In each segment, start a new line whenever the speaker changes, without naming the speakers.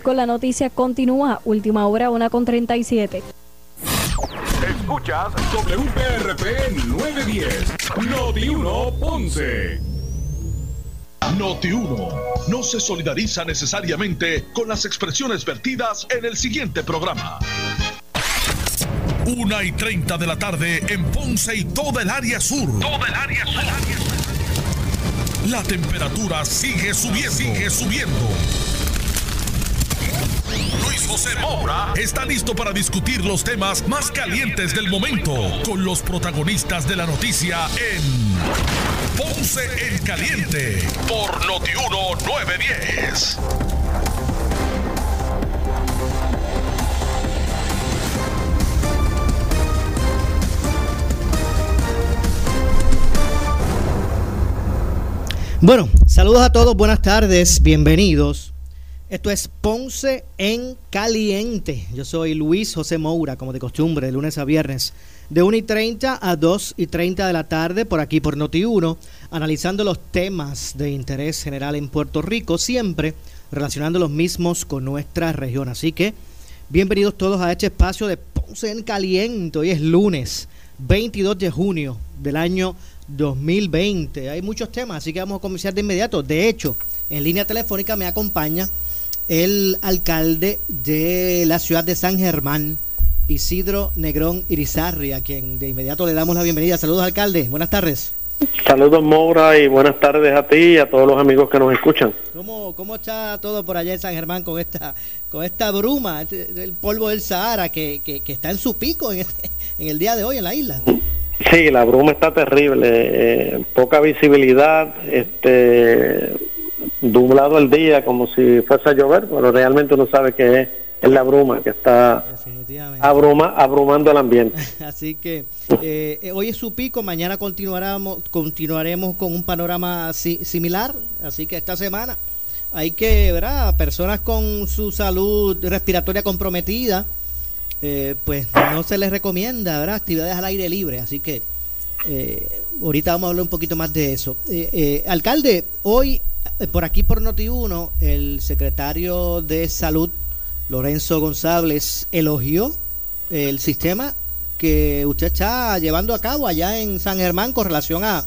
Con la noticia continúa, última hora, una con 37.
Escuchas WPRP 910, Noti 1 Ponce. Noti 1 no se solidariza necesariamente con las expresiones vertidas en el siguiente programa. Una y 30 de la tarde en Ponce y toda el área sur. Toda el área sur. La temperatura sigue subiendo. Sigue subiendo. José Moura está listo para discutir los temas más calientes del momento con los protagonistas de la noticia en Ponce en Caliente por Notiuno 910.
Bueno, saludos a todos, buenas tardes, bienvenidos. Esto es Ponce en Caliente. Yo soy Luis José Moura, como de costumbre, de lunes a viernes, de 1 y 30 a 2 y 30 de la tarde, por aquí por Noti1, analizando los temas de interés general en Puerto Rico, siempre relacionando los mismos con nuestra región. Así que, bienvenidos todos a este espacio de Ponce en Caliente. Hoy es lunes 22 de junio del año 2020. Hay muchos temas, así que vamos a comenzar de inmediato. De hecho, en línea telefónica me acompaña el alcalde de la ciudad de San Germán, Isidro Negrón Irizarri, a quien de inmediato le damos la bienvenida. Saludos, alcalde. Buenas tardes.
Saludos, Mora, y buenas tardes a ti y a todos los amigos que nos escuchan.
¿Cómo, cómo está todo por allá en San Germán con esta con esta bruma, este, el polvo del Sahara que, que, está en su pico en, este, en el día de hoy en la isla?
Sí, la bruma está terrible, eh, poca visibilidad, este lado el día como si fuese a llover, pero realmente uno sabe que es, la bruma que está abruma, abrumando el ambiente.
Así que eh, hoy es su pico, mañana continuaremos, continuaremos con un panorama similar, así que esta semana hay que, ¿verdad? Personas con su salud respiratoria comprometida, eh, pues no se les recomienda, ¿verdad? Actividades al aire libre, así que eh, ahorita vamos a hablar un poquito más de eso. alcalde, hoy eh, por aquí por Noti1, el secretario de Salud, Lorenzo González, elogió el sistema que usted está llevando a cabo allá en San Germán con relación a,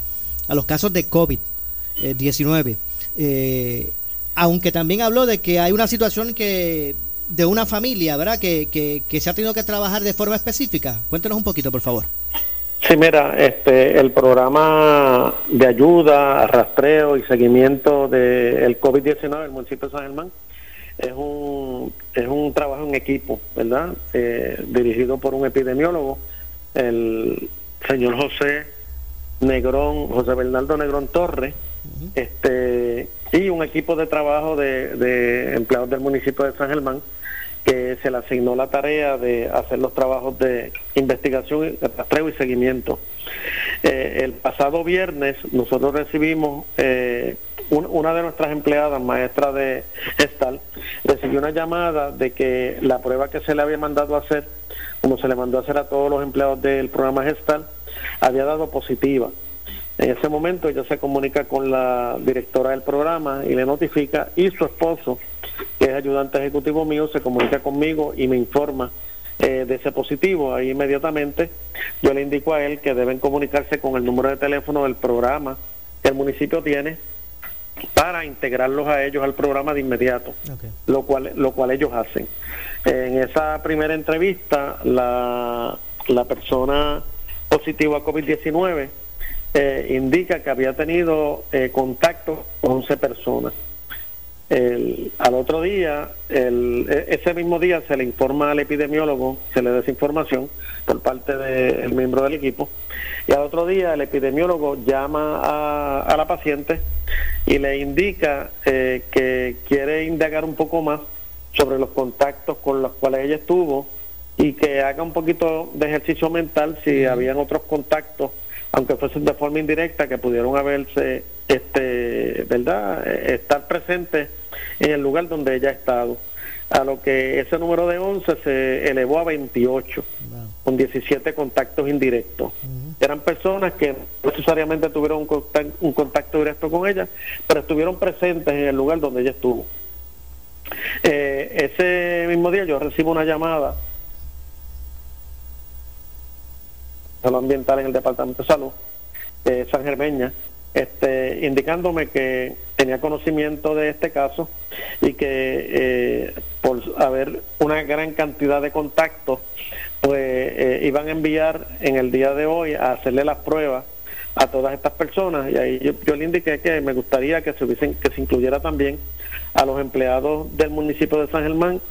a los casos de COVID-19. Eh, aunque también habló de que hay una situación que de una familia, ¿verdad? Que, que, que se ha tenido que trabajar de forma específica. Cuéntenos un poquito, por favor.
Sí, mira, este, el programa de ayuda, rastreo y seguimiento del COVID-19 del municipio de San Germán es un, es un trabajo en equipo, ¿verdad? Eh, dirigido por un epidemiólogo, el señor José Negrón, José Bernardo Negrón Torres, este, y un equipo de trabajo de, de empleados del municipio de San Germán que se le asignó la tarea de hacer los trabajos de investigación, rastreo y seguimiento. Eh, el pasado viernes nosotros recibimos, eh, una de nuestras empleadas, maestra de Gestal, recibió una llamada de que la prueba que se le había mandado a hacer, como se le mandó a hacer a todos los empleados del programa Gestal, había dado positiva. En ese momento ella se comunica con la directora del programa y le notifica y su esposo que es ayudante ejecutivo mío, se comunica conmigo y me informa eh, de ese positivo. Ahí inmediatamente yo le indico a él que deben comunicarse con el número de teléfono del programa que el municipio tiene para integrarlos a ellos al programa de inmediato, lo cual lo cual ellos hacen. En esa primera entrevista, la, la persona positiva a COVID-19 eh, indica que había tenido eh, contacto con 11 personas. El, al otro día, el, e, ese mismo día se le informa al epidemiólogo, se le da esa información por parte del miembro del equipo, y al otro día el epidemiólogo llama a, la paciente y le indica eh, que quiere indagar un poco más sobre los contactos con los cuales ella estuvo y que haga un poquito de ejercicio mental si habían otros contactos, aunque fuesen de forma indirecta, que pudieron haberse este, ¿verdad? Estar presente en el lugar donde ella ha estado. A lo que ese número de 11 se elevó a 28, con 17 contactos indirectos. Eran personas que no necesariamente tuvieron un contacto, un contacto directo con ella, pero estuvieron presentes en el lugar donde ella estuvo. Eh, ese mismo día yo recibo una llamada de lo ambiental en el Departamento de Salud de San Germeña, este, indicándome que tenía conocimiento de este caso y que eh, por haber una gran cantidad de contactos, pues eh, iban a enviar en el día de hoy a hacerle las pruebas a todas estas personas. Y ahí yo, le indiqué que me gustaría que se hubiesen, que se incluyera también a los empleados del municipio de San Germán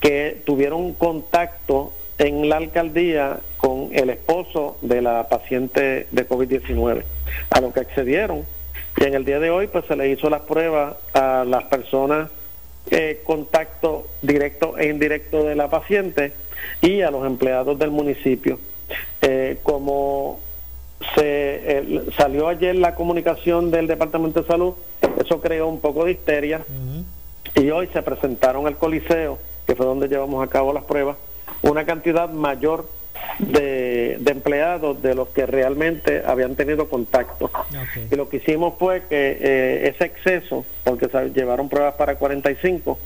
que tuvieron contacto en la alcaldía con el esposo de la paciente de COVID-19, a lo que accedieron. Y en el día de hoy pues se le hizo las pruebas a las personas eh, contacto directo e indirecto de la paciente y a los empleados del municipio. Eh, como se salió ayer la comunicación del Departamento de Salud, eso creó un poco de histeria y hoy se presentaron al Coliseo, que fue donde llevamos a cabo las pruebas, una cantidad mayor de, empleados de los que realmente habían tenido contacto. Y lo que hicimos fue que eh, ese exceso, porque se llevaron pruebas para 45,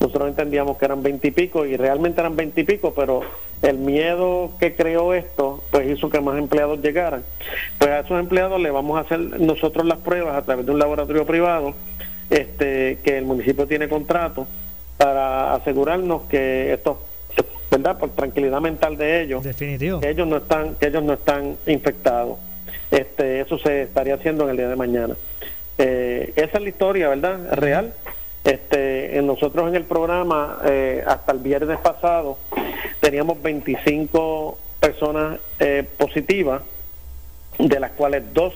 nosotros entendíamos que eran 20 y pico y realmente eran 20 y pico, pero el miedo que creó esto, pues hizo que más empleados llegaran. Pues a esos empleados le vamos a hacer nosotros las pruebas a través de un laboratorio privado, este, que el municipio tiene contrato, para asegurarnos que estos ¿verdad? Por tranquilidad mental de ellos.
Definitivo.
Que ellos no están, que ellos no están infectados. Este, eso se estaría haciendo en el día de mañana. Eh, esa es la historia, ¿verdad? Real. Este, nosotros en el programa, eh, hasta el viernes pasado, teníamos 25 personas eh, positivas, de las cuales dos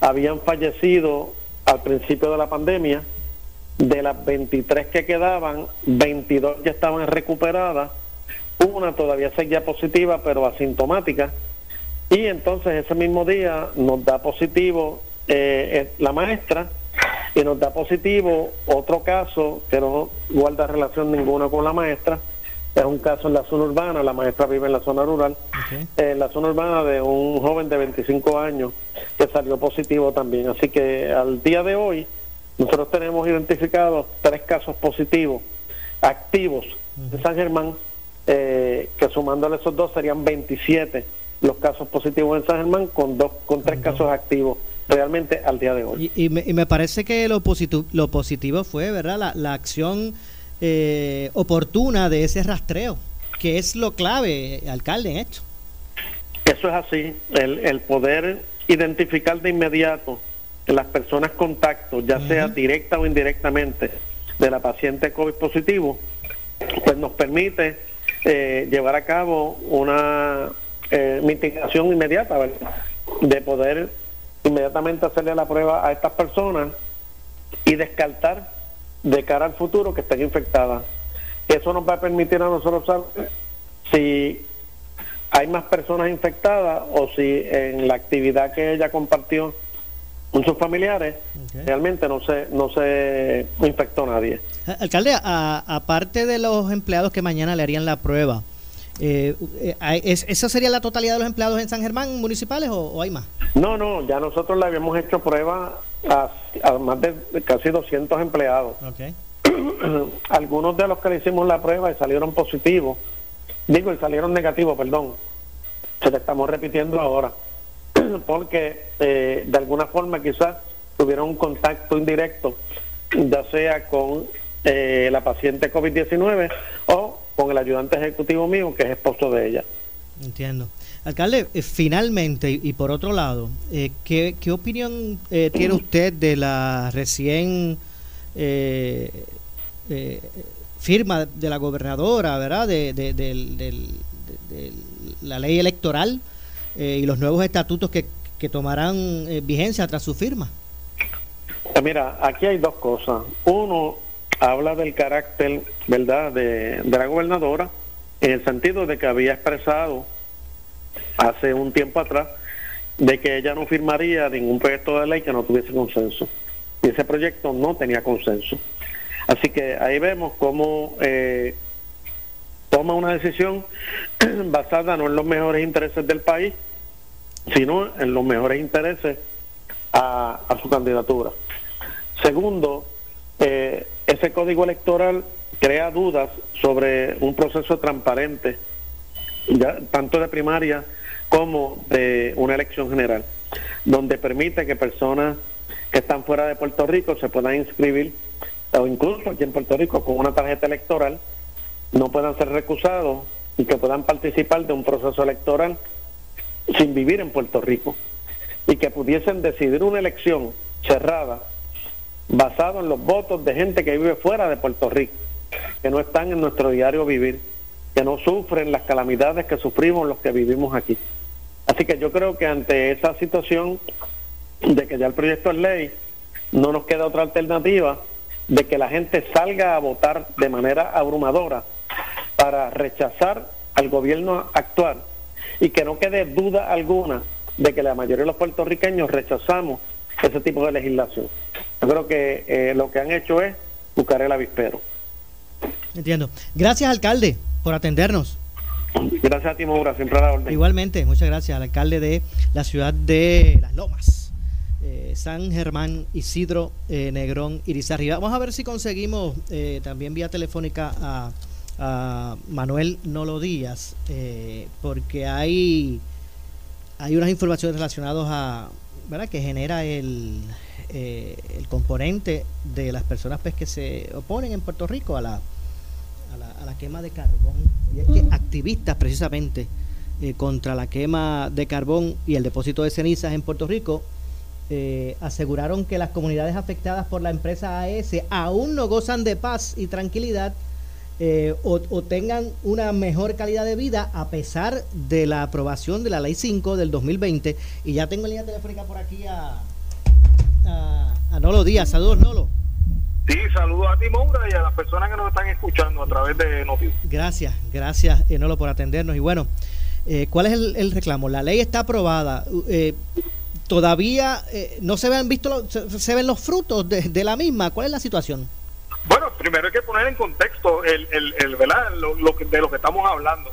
habían fallecido al principio de la pandemia. De las 23 que quedaban, 22 ya estaban recuperadas una todavía seguía positiva, pero asintomática. Y entonces ese mismo día nos da positivo eh, eh, la maestra y nos da positivo otro caso que no guarda relación ninguna con la maestra. Es un caso en la zona urbana, la maestra vive en la zona rural, en la zona urbana de un joven de 25 años que salió positivo también. Así que al día de hoy nosotros tenemos identificados tres casos positivos activos en San Germán eh, que sumándole esos dos serían 27 los casos positivos en San Germán con dos con tres casos activos realmente al día de hoy.
Y, me, parece que lo positivo, lo positivo fue, ¿verdad? La, acción eh, oportuna de ese rastreo, que es lo clave, alcalde, en esto.
Eso es así, el, el poder identificar de inmediato las personas contactos, ya sea directa o indirectamente, de la paciente COVID positivo, pues nos permite eh, llevar a cabo una eh, mitigación inmediata, De poder inmediatamente hacerle la prueba a estas personas y descartar de cara al futuro que estén infectadas. Eso nos va a permitir a nosotros saber si hay más personas infectadas o si en la actividad que ella compartió con sus familiares, realmente no se, no se infectó nadie.
Alcalde, aparte de los empleados que mañana le harían la prueba, eh, eh ¿esa sería la totalidad de los empleados en San Germán municipales o, hay más?
No, no, ya nosotros le habíamos hecho prueba a, más de casi 200 empleados. Algunos de los que le hicimos la prueba y salieron positivos, digo, y salieron negativos, perdón, se le estamos repitiendo ahora porque eh, de alguna forma quizás tuvieron un contacto indirecto, ya sea con eh, la paciente COVID-19 o con el ayudante ejecutivo mío, que es esposo de ella.
Entiendo. Alcalde, eh, finalmente, y, por otro lado, ¿qué, opinión tiene usted de la recién firma de la gobernadora, ¿verdad? De, de la ley electoral eh, y los nuevos estatutos que, que tomarán eh, vigencia tras su firma?
Pues mira, aquí hay dos cosas. Uno, habla del carácter, ¿verdad?, de, de la gobernadora, en el sentido de que había expresado hace un tiempo atrás de que ella no firmaría ningún proyecto de ley que no tuviese consenso. Y ese proyecto no tenía consenso. Así que ahí vemos cómo eh, toma una decisión basada no en los mejores intereses del país, sino en los mejores intereses a, su candidatura. Segundo, eh, ese código electoral crea dudas sobre un proceso transparente, tanto de primaria como de una elección general, donde permite que personas que están fuera de Puerto Rico se puedan inscribir, o incluso aquí en Puerto Rico con una tarjeta electoral, no puedan ser recusados y que puedan participar de un proceso electoral sin vivir en Puerto Rico y que pudiesen decidir una elección cerrada basado en los votos de gente que vive fuera de Puerto Rico, que no están en nuestro diario vivir, que no sufren las calamidades que sufrimos los que vivimos aquí. Así que yo creo que ante esa situación de que ya el proyecto es ley, no nos queda otra alternativa de que la gente salga a votar de manera abrumadora para rechazar al gobierno actual y que no quede duda alguna de que la mayoría de los puertorriqueños rechazamos ese tipo de legislación. Yo creo que eh, lo que han hecho es buscar el avispero.
Entiendo. Gracias, alcalde, por atendernos.
Gracias a ti, Maura, siempre a la orden.
Igualmente, muchas gracias al alcalde de la ciudad de Las Lomas, eh, San Germán, Isidro eh, Negrón, Irizarry. Vamos a ver si conseguimos también vía telefónica a, a Manuel Nolo Díaz, porque hay, hay unas informaciones relacionadas a, ¿verdad? que genera el, eh, el componente de las personas pues, que se oponen en Puerto Rico a la, a la, quema de carbón. Y es que activistas precisamente eh, contra la quema de carbón y el depósito de cenizas en Puerto Rico eh, aseguraron que las comunidades afectadas por la empresa AES aún no gozan de paz y tranquilidad o, o, tengan una mejor calidad de vida a pesar de la aprobación de la Ley 5 del 2020. Y ya tengo en línea telefónica por aquí a, a, Nolo Díaz. Saludos, Nolo.
Sí, saludos a ti, Moura, y a las personas que nos están escuchando a través de Noticias.
Gracias, gracias, eh, Nolo, por atendernos. Y bueno, eh, ¿cuál es el, reclamo? La ley está aprobada. Eh, todavía eh, no se ven visto se, ven los frutos de, la misma. ¿Cuál es la situación?
Primero hay que poner en contexto el, el, ¿verdad? Lo, de lo que estamos hablando.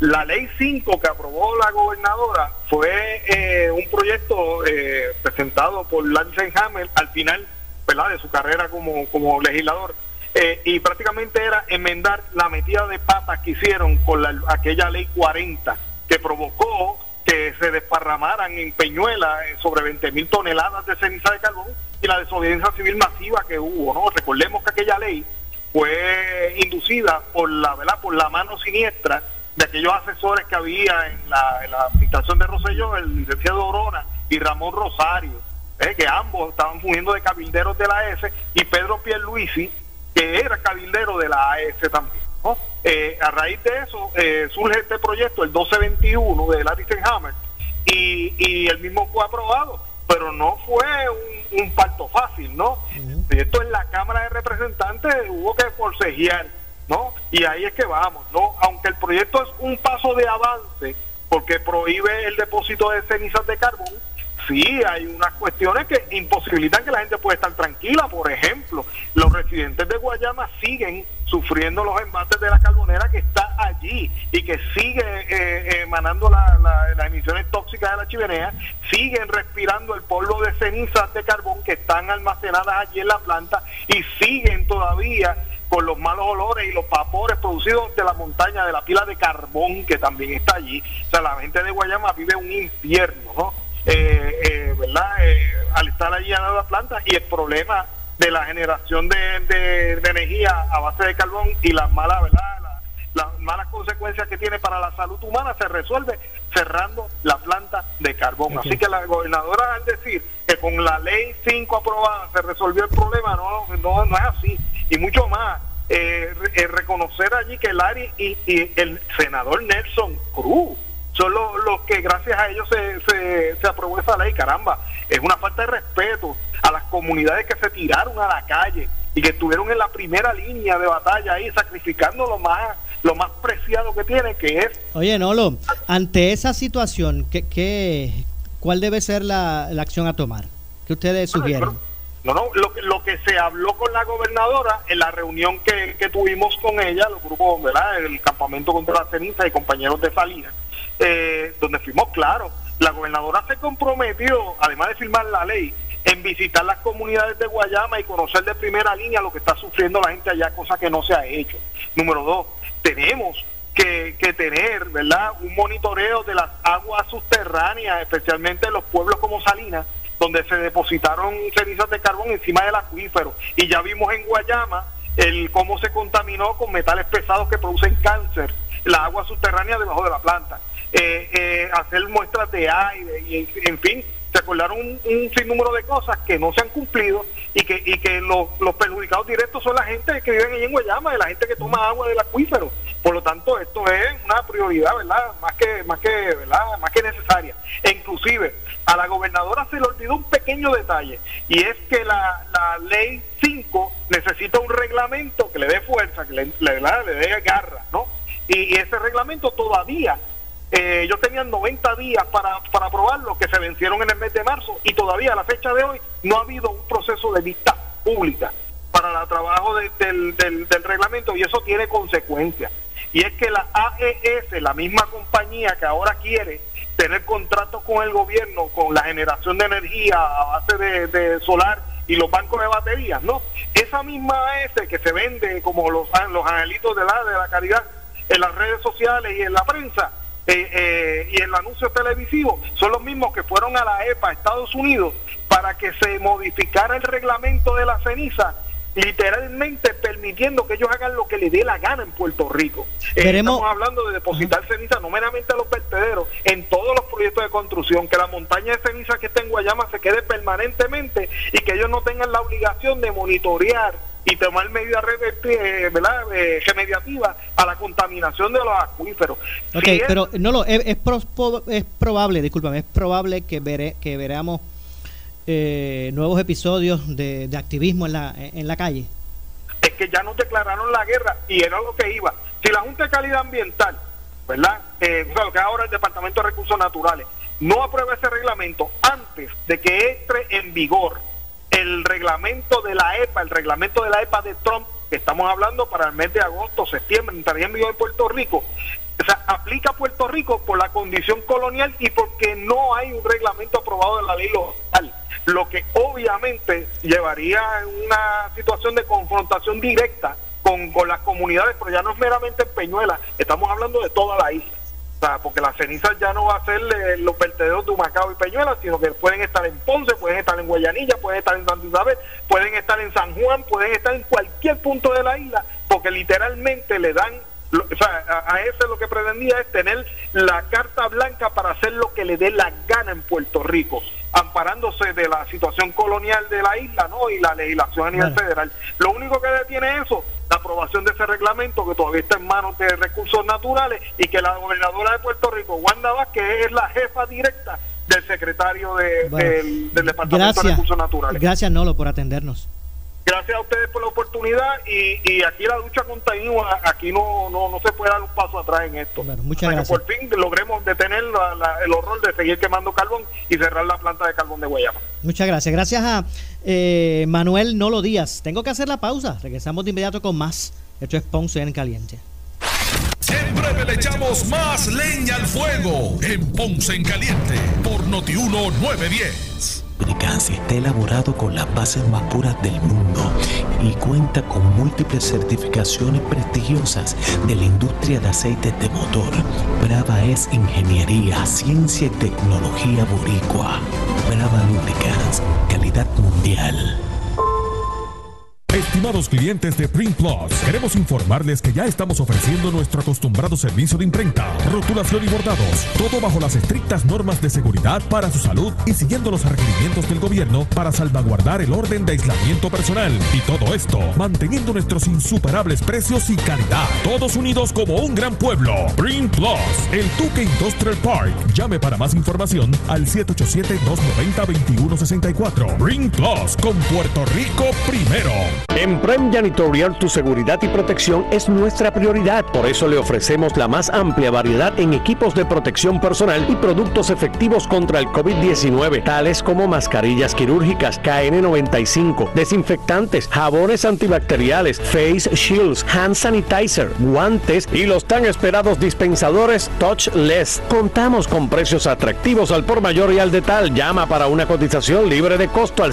La ley 5 que aprobó la gobernadora fue eh, un proyecto eh, presentado por Lance Hammer al final ¿verdad? de su carrera como, como legislador. Eh, y prácticamente era enmendar la metida de patas que hicieron con la, aquella ley 40 que provocó que se desparramaran en Peñuela sobre 20 mil toneladas de ceniza de carbón y la desobediencia civil masiva que hubo, ¿no? Recordemos que aquella ley fue inducida por la, ¿verdad? por la mano siniestra de aquellos asesores que había en la, en administración de Roselló, el licenciado Orona y Ramón Rosario, ¿eh? que ambos estaban fungiendo de cabilderos de la AES, y Pedro Pierluisi, que era cabildero de la AES también. ¿no? Eh, a raíz de eso eh, surge este proyecto, el 1221 de Larry Hammer, y el mismo fue aprobado pero no fue un, parto fácil, ¿no? Esto en la Cámara de Representantes hubo que forcejear, ¿no? Y ahí es que vamos, ¿no? Aunque el proyecto es un paso de avance, porque prohíbe el depósito de cenizas de carbón, sí hay unas cuestiones que imposibilitan que la gente pueda estar tranquila. Por ejemplo, los residentes de Guayama siguen sufriendo los embates de la carbonera que está allí y que sigue eh, emanando las emisiones tóxicas de la chimenea, siguen respirando el polvo de cenizas de carbón que están almacenadas allí en la planta y siguen todavía con los malos olores y los vapores producidos de la montaña, de la pila de carbón que también está allí. O sea, la gente de Guayama vive un infierno, ¿no? Eh, eh, ¿verdad? Eh, al estar allí a la planta y el problema de la generación de, energía a base de carbón y las malas, ¿verdad? las malas consecuencias que tiene para la salud humana se resuelve cerrando la planta de carbón. Así que la gobernadora al decir que con la ley 5 aprobada se resolvió el problema, no, no, no es así. Y mucho más, eh, reconocer allí que Larry y, y el senador Nelson Cruz son los, que gracias a ellos se, se, aprobó esa ley, caramba, es una falta de respeto a las comunidades que se tiraron a la calle y que estuvieron en la primera línea de batalla ahí sacrificando lo más lo más preciado que tienen que es
oye Nolo ante esa situación ¿qué, qué, cuál debe ser la, acción a tomar ¿Qué ustedes sugieren
no no lo, lo que se habló con la gobernadora en la reunión que, que tuvimos con ella los grupos verdad el campamento contra la ceniza y compañeros de salida eh, donde fuimos claros. La gobernadora se comprometió, además de firmar la ley, en visitar las comunidades de Guayama y conocer de primera línea lo que está sufriendo la gente allá, cosa que no se ha hecho. Número dos, tenemos que, que, tener, ¿verdad? Un monitoreo de las aguas subterráneas, especialmente en los pueblos como Salinas, donde se depositaron cenizas de carbón encima del acuífero. Y ya vimos en Guayama el cómo se contaminó con metales pesados que producen cáncer, la agua subterránea debajo de la planta. Eh, eh, hacer muestras de aire, y en, fin, se acordaron un, un, sinnúmero de cosas que no se han cumplido y que, y que los, los perjudicados directos son la gente que vive en Guayama, y la gente que toma agua del acuífero. Por lo tanto, esto es una prioridad, ¿verdad? Más que, más que, ¿verdad? Más que necesaria. E inclusive, a la gobernadora se le olvidó un pequeño detalle, y es que la, la ley 5 necesita un reglamento que le dé fuerza, que le, le, le dé garra, ¿no? Y, y ese reglamento todavía eh, ellos tenían 90 días para, para aprobarlo, que se vencieron en el mes de marzo, y todavía a la fecha de hoy no ha habido un proceso de vista pública para el trabajo de, del, del, del, reglamento, y eso tiene consecuencias. Y es que la AES, la misma compañía que ahora quiere tener contratos con el gobierno, con la generación de energía a base de, de solar y los bancos de baterías, ¿no? Esa misma AES que se vende como los, los angelitos de la, de la caridad en las redes sociales y en la prensa, eh, eh, y el anuncio televisivo son los mismos que fueron a la EPA, Estados Unidos, para que se modificara el reglamento de la ceniza, literalmente permitiendo que ellos hagan lo que les dé la gana en Puerto Rico. Eh, estamos hablando de depositar ceniza no meramente a los vertederos, en todos los proyectos de construcción, que la montaña de ceniza que está en Guayama se quede permanentemente y que ellos no tengan la obligación de monitorear y tomar medidas ¿verdad? Eh, remediativas a la contaminación de los acuíferos.
Ok, si pero no lo es, es, pro, es, probable, discúlpame, es probable que veré, que veremos eh, nuevos episodios de, de, activismo en la en la calle.
Es que ya nos declararon la guerra y era lo que iba. Si la Junta de Calidad Ambiental, ¿verdad? Eh, o sea, lo que ahora el Departamento de Recursos Naturales no aprueba ese reglamento antes de que entre en vigor el reglamento de la EPA, el reglamento de la EPA de Trump, que estamos hablando para el mes de agosto, septiembre, estaría en vigor en Puerto Rico. O sea, aplica a Puerto Rico por la condición colonial y porque no hay un reglamento aprobado de la ley local, lo que obviamente llevaría a una situación de confrontación directa con, con las comunidades, pero ya no es meramente en Peñuela, estamos hablando de toda la isla. O sea, porque las cenizas ya no va a ser los vertederos de Humacao y Peñuela, sino que pueden estar en Ponce, pueden estar en Guayanilla, pueden estar en Santa Isabel, pueden estar en San Juan, pueden estar en cualquier punto de la isla, porque literalmente le dan, o sea, a ese lo que pretendía es tener la carta blanca para hacer lo que le dé la gana en Puerto Rico amparándose de la situación colonial de la isla ¿no? y la legislación a nivel bueno. federal. Lo único que detiene eso, la aprobación de ese reglamento que todavía está en manos de recursos naturales y que la gobernadora de Puerto Rico, Wanda Vázquez, es la jefa directa del secretario de, bueno, del, del, Departamento
gracias,
de Recursos Naturales.
Gracias, Nolo, por atendernos.
Gracias a ustedes por la oportunidad y, y aquí la lucha continúa, aquí no, no, no se puede dar un paso atrás en esto.
Bueno, muchas gracias.
por fin logremos detener la, la, el horror de seguir quemando carbón y cerrar la planta de carbón de Guayama.
Muchas gracias. Gracias a eh, Manuel Nolo Díaz. Tengo que hacer la pausa. Regresamos de inmediato con más. Esto es Ponce en Caliente.
Siempre le echamos más leña al fuego en Ponce en Caliente por Notiuno 910.
Lubricants está elaborado con las bases más puras del mundo y cuenta con múltiples certificaciones prestigiosas de la industria de aceites de motor. Brava es ingeniería, ciencia y tecnología boricua. Brava Lubricants, calidad mundial.
Estimados clientes de Print Plus, queremos informarles que ya estamos ofreciendo nuestro acostumbrado servicio de imprenta, rotulación y bordados, todo bajo las estrictas normas de seguridad para su salud y siguiendo los requerimientos del gobierno para salvaguardar el orden de aislamiento personal. Y todo esto manteniendo nuestros insuperables precios y calidad. Todos unidos como un gran pueblo. Print Plus, el Tuque Industrial Park. Llame para más información al 787-290-2164. Print Plus con Puerto Rico primero.
En Prem Janitorial tu seguridad y protección es nuestra prioridad. Por eso le ofrecemos la más amplia variedad en equipos de protección personal y productos efectivos contra el COVID-19, tales como mascarillas quirúrgicas, KN95, desinfectantes, jabones antibacteriales, face shields, hand sanitizer, guantes y los tan esperados dispensadores touchless. Contamos con precios atractivos al por mayor y al detal. Llama para una cotización libre de costo al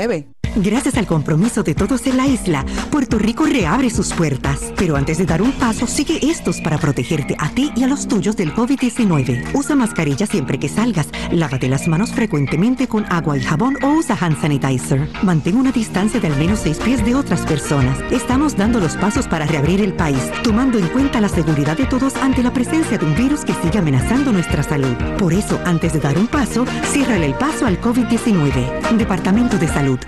9.
Gracias al compromiso de todos en la isla, Puerto Rico reabre sus puertas. Pero antes de dar un paso, sigue estos para protegerte a ti y a los tuyos del COVID-19. Usa mascarilla siempre que salgas, lávate las manos frecuentemente con agua y jabón o usa hand sanitizer. Mantén una distancia de al menos seis pies de otras personas. Estamos dando los pasos para reabrir el país, tomando en cuenta la seguridad de todos ante la presencia de un virus que sigue amenazando nuestra salud. Por eso, antes de dar un paso, ciérrale el paso al COVID-19. Departamento de Salud.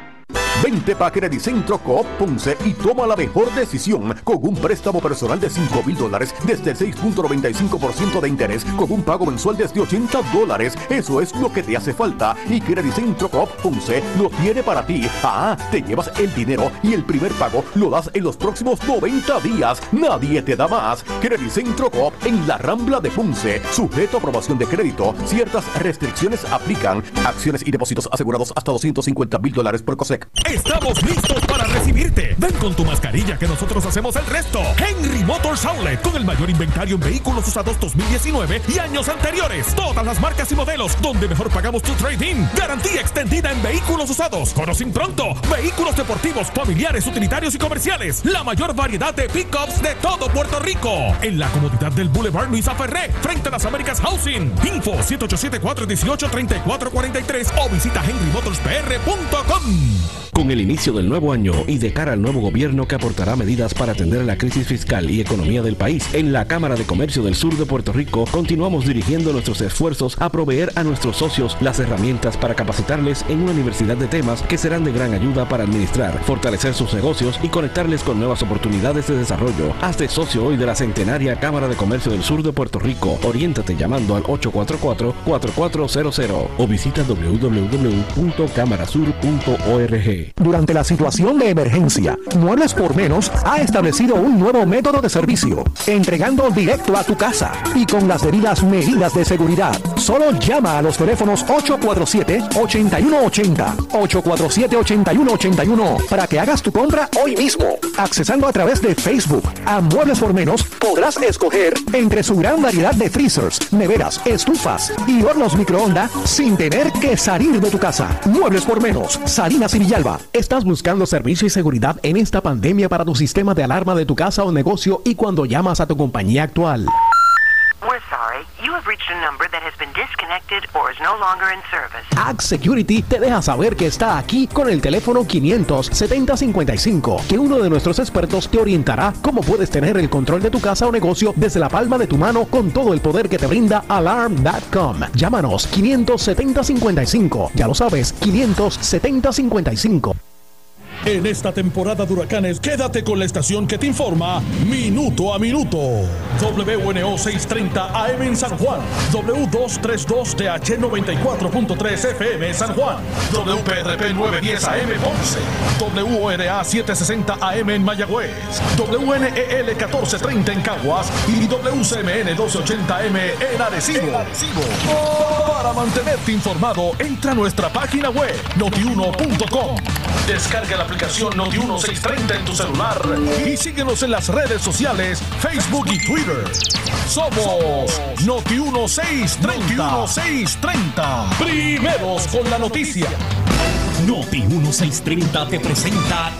Vente pa' Centro Coop Ponce y toma la mejor decisión con un préstamo personal de 5 mil dólares desde el 6.95% de interés con un pago mensual desde 80 dólares. Eso es lo que te hace falta y Centro Coop Ponce lo tiene para ti. Ah, te llevas el dinero y el primer pago lo das en los próximos 90 días. Nadie te da más. Centro Coop en la Rambla de Ponce. Sujeto a aprobación de crédito. Ciertas restricciones aplican. Acciones y depósitos asegurados hasta 250 mil dólares por COSEC.
Estamos listos para recibirte. Ven con tu mascarilla que nosotros hacemos el resto. Henry Motors Outlet con el mayor inventario en vehículos usados 2019 y años anteriores. Todas las marcas y modelos donde mejor pagamos tu trading. Garantía extendida en vehículos usados. Conocen pronto. Vehículos deportivos, familiares, utilitarios y comerciales. La mayor variedad de pickups de todo Puerto Rico. En la comodidad del Boulevard Luisa Ferré, frente a las Américas Housing. Info 787-418-3443 o visita henrymotorspr.com.
Con el inicio del nuevo año y de cara al nuevo gobierno que aportará medidas para atender la crisis fiscal y economía del país, en la Cámara de Comercio del Sur de Puerto Rico continuamos dirigiendo nuestros esfuerzos a proveer a nuestros socios las herramientas para capacitarles en una universidad de temas que serán de gran ayuda para administrar, fortalecer sus negocios y conectarles con nuevas oportunidades de desarrollo. Hazte socio hoy de la centenaria Cámara de Comercio del Sur de Puerto Rico. Oriéntate llamando al 844-4400 o visita www.camarasur.org.
Durante la situación de emergencia, Muebles por Menos ha establecido un nuevo método de servicio, entregando directo a tu casa y con las debidas medidas de seguridad. Solo llama a los teléfonos 847-8180, 847-8181 para que hagas tu compra hoy mismo. Accesando a través de Facebook a Muebles por Menos, podrás escoger entre su gran variedad de freezers, neveras, estufas y hornos microondas sin tener que salir de tu casa. Muebles por Menos, Salinas y Villalba. ¿Estás buscando servicio y seguridad en esta pandemia para tu sistema de alarma de tu casa o negocio y cuando llamas a tu compañía actual? Ag Security te deja saber que está aquí con el teléfono 57055, que uno de nuestros expertos te orientará cómo puedes tener el control de tu casa o negocio desde la palma de tu mano con todo el poder que te brinda Alarm.com. Llámanos 57055, ya lo sabes, 57055.
En esta temporada de huracanes, quédate con la estación que te informa minuto a minuto. WNO 630 AM en San Juan, W232TH 94.3 FM San Juan, WPRP 910 AM Ponce, WORA 760 AM en Mayagüez, WNEL 1430 en Caguas y WCMN 1280M en Arecibo. Para mantenerte informado, entra a nuestra página web notiuno.com. Descarga la aplicación Noti1630 en tu celular y síguenos en las redes sociales, Facebook y Twitter. Somos Noti1630. Noti1630. Primeros con la noticia. Noti1630 te presenta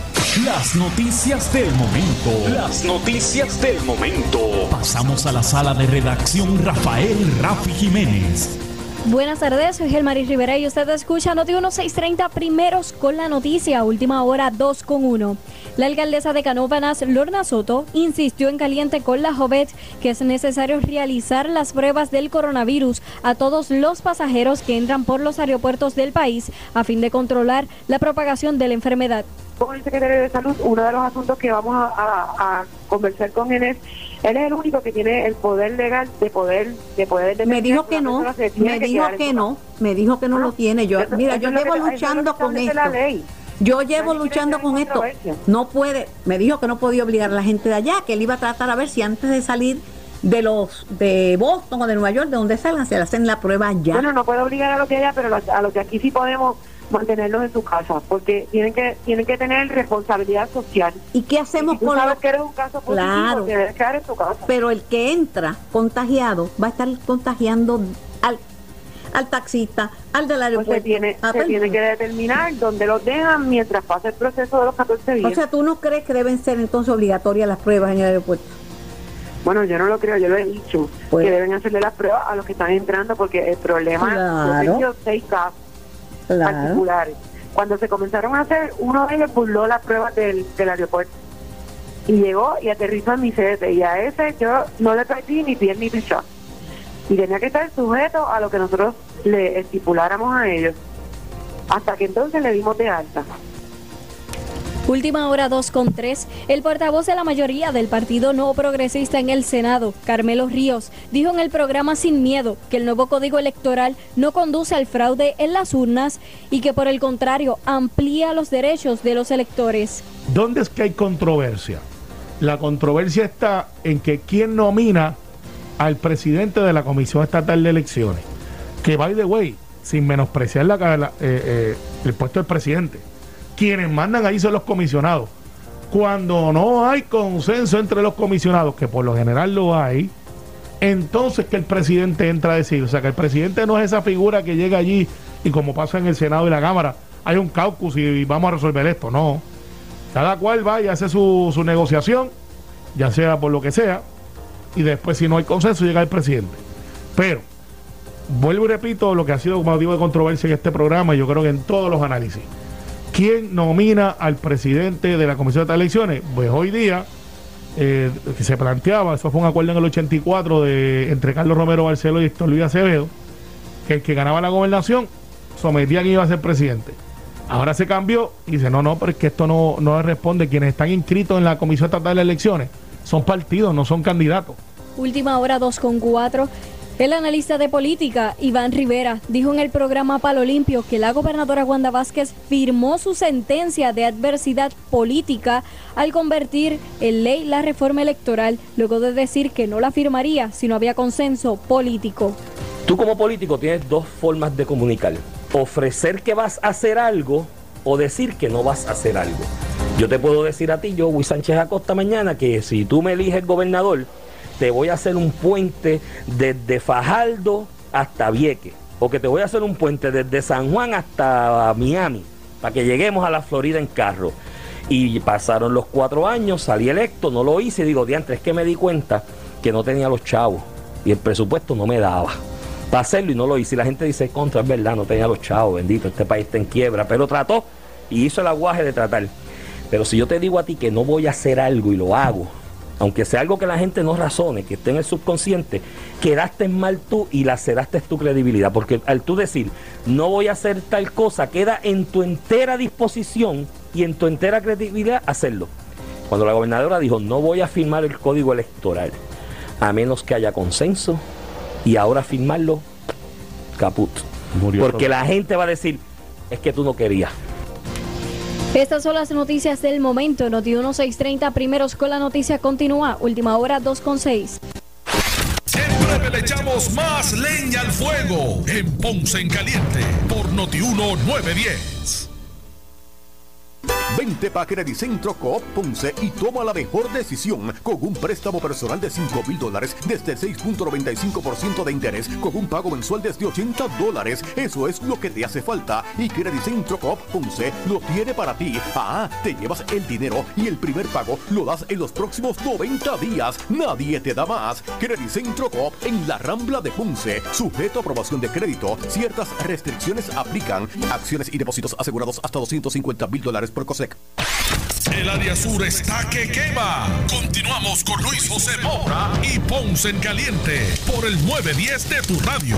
las noticias del momento. Las noticias del momento. Pasamos a la sala de redacción Rafael Rafi Jiménez.
Buenas tardes, soy Gelmaris Rivera y usted escucha Noti 1630 primeros con la noticia, última hora 2 con 1. La alcaldesa de Canóvanas, Lorna Soto, insistió en caliente con la Jovet que es necesario realizar las pruebas del coronavirus a todos los pasajeros que entran por los aeropuertos del país a fin de controlar la propagación de la enfermedad.
Con el secretario de Salud, uno de los asuntos que vamos a, a conversar con él es él es el único que tiene el poder legal de poder de poder
me dijo que no me dijo que no me dijo que no lo tiene. Yo mira yo llevo luchando con esto. yo llevo luchando con esto. no puede me dijo que no podía obligar a la gente de allá que él iba a tratar a ver si antes de salir de los de Boston o de Nueva York de donde salgan se le hacen la prueba ya.
Bueno no puede obligar a lo que allá pero a lo que aquí sí podemos mantenerlos en su casa, porque tienen que tienen que tener responsabilidad social.
¿Y qué hacemos con
los que eres un caso positivo, claro, debes quedar en tu casa?
Pero el que entra contagiado va a estar contagiando al al taxista, al del aeropuerto.
Pues se tiene, se tiene que determinar dónde los dejan mientras pasa el proceso de los 14 días.
O sea, ¿tú no crees que deben ser entonces obligatorias las pruebas en el aeropuerto?
Bueno, yo no lo creo, yo lo he dicho, pues que deben hacerle las pruebas a los que están entrando porque el problema
claro.
yo seis casos particulares. Cuando se comenzaron a hacer, uno de ellos burló las pruebas del, del aeropuerto. Y llegó y aterrizó en mi sede. Y a ese yo no le perdí ni piel ni pichón y tenía que estar sujeto a lo que nosotros le estipuláramos a ellos. Hasta que entonces le dimos de alta
Última hora 2 con 3. El portavoz de la mayoría del Partido No Progresista en el Senado, Carmelo Ríos, dijo en el programa Sin Miedo que el nuevo código electoral no conduce al fraude en las urnas y que por el contrario amplía los derechos de los electores.
¿Dónde es que hay controversia? La controversia está en que quién nomina al presidente de la Comisión Estatal de Elecciones, que by the way, sin menospreciar eh, eh, el puesto del presidente quienes mandan ahí son los comisionados. Cuando no hay consenso entre los comisionados, que por lo general lo hay, entonces que el presidente entra a decir, o sea, que el presidente no es esa figura que llega allí y como pasa en el Senado y la Cámara, hay un caucus y vamos a resolver esto, no. Cada cual va y hace su, su negociación, ya sea por lo que sea, y después si no hay consenso llega el presidente. Pero, vuelvo y repito lo que ha sido motivo de controversia en este programa, y yo creo que en todos los análisis. ¿Quién nomina al presidente de la Comisión de Elecciones? Pues hoy día eh, que se planteaba, eso fue un acuerdo en el 84 de, entre Carlos Romero Barceló y Héctor Luis Acevedo, que el que ganaba la gobernación sometía a quien iba a ser presidente. Ahora se cambió y dice, no, no, porque esto no, no responde. Quienes están inscritos en la Comisión Estatal de Elecciones son partidos, no son candidatos.
Última hora 2 con 4. El analista de política, Iván Rivera, dijo en el programa Palo Limpio que la gobernadora Wanda Vázquez firmó su sentencia de adversidad política al convertir en ley la reforma electoral, luego de decir que no la firmaría si no había consenso político.
Tú como político tienes dos formas de comunicar. Ofrecer que vas a hacer algo o decir que no vas a hacer algo. Yo te puedo decir a ti, yo, Luis Sánchez Acosta, mañana, que si tú me eliges gobernador, te voy a hacer un puente desde Fajardo hasta Vieque, o que te voy a hacer un puente desde San Juan hasta Miami, para que lleguemos a la Florida en carro. Y pasaron los cuatro años, salí electo, no lo hice, digo, diantre, es que me di cuenta que no tenía los chavos y el presupuesto no me daba para hacerlo y no lo hice. Y la gente dice, contra, es verdad, no tenía los chavos, bendito, este país está en quiebra, pero trató y hizo el aguaje de tratar. Pero si yo te digo a ti que no voy a hacer algo y lo hago, aunque sea algo que la gente no razone, que esté en el subconsciente, quedaste mal tú y laceraste tu credibilidad. Porque al tú decir, no voy a hacer tal cosa, queda en tu entera disposición y en tu entera credibilidad hacerlo. Cuando la gobernadora dijo, no voy a firmar el código electoral, a menos que haya consenso, y ahora firmarlo, caput. Porque la gente va a decir, es que tú no querías.
Estas son las noticias del momento. Noti 1630, primeros con la noticia continúa. Última hora 2 con 6.
Siempre le echamos más leña al fuego en Ponce en Caliente por Noti 1910.
Vente pa' Centro Coop Ponce y toma la mejor decisión con un préstamo personal de 5 mil dólares desde el 6.95% de interés con un pago mensual desde 80 dólares. Eso es lo que te hace falta y Centro Coop Ponce lo tiene para ti. Ah, te llevas el dinero y el primer pago lo das en los próximos 90 días. Nadie te da más. Centro Coop en la Rambla de Ponce. Sujeto a aprobación de crédito. Ciertas restricciones aplican. Acciones y depósitos asegurados hasta 250 mil dólares por COSEC.
El área sur está que quema. Continuamos con Luis José Moura y Ponce en Caliente por el 910 de tu radio.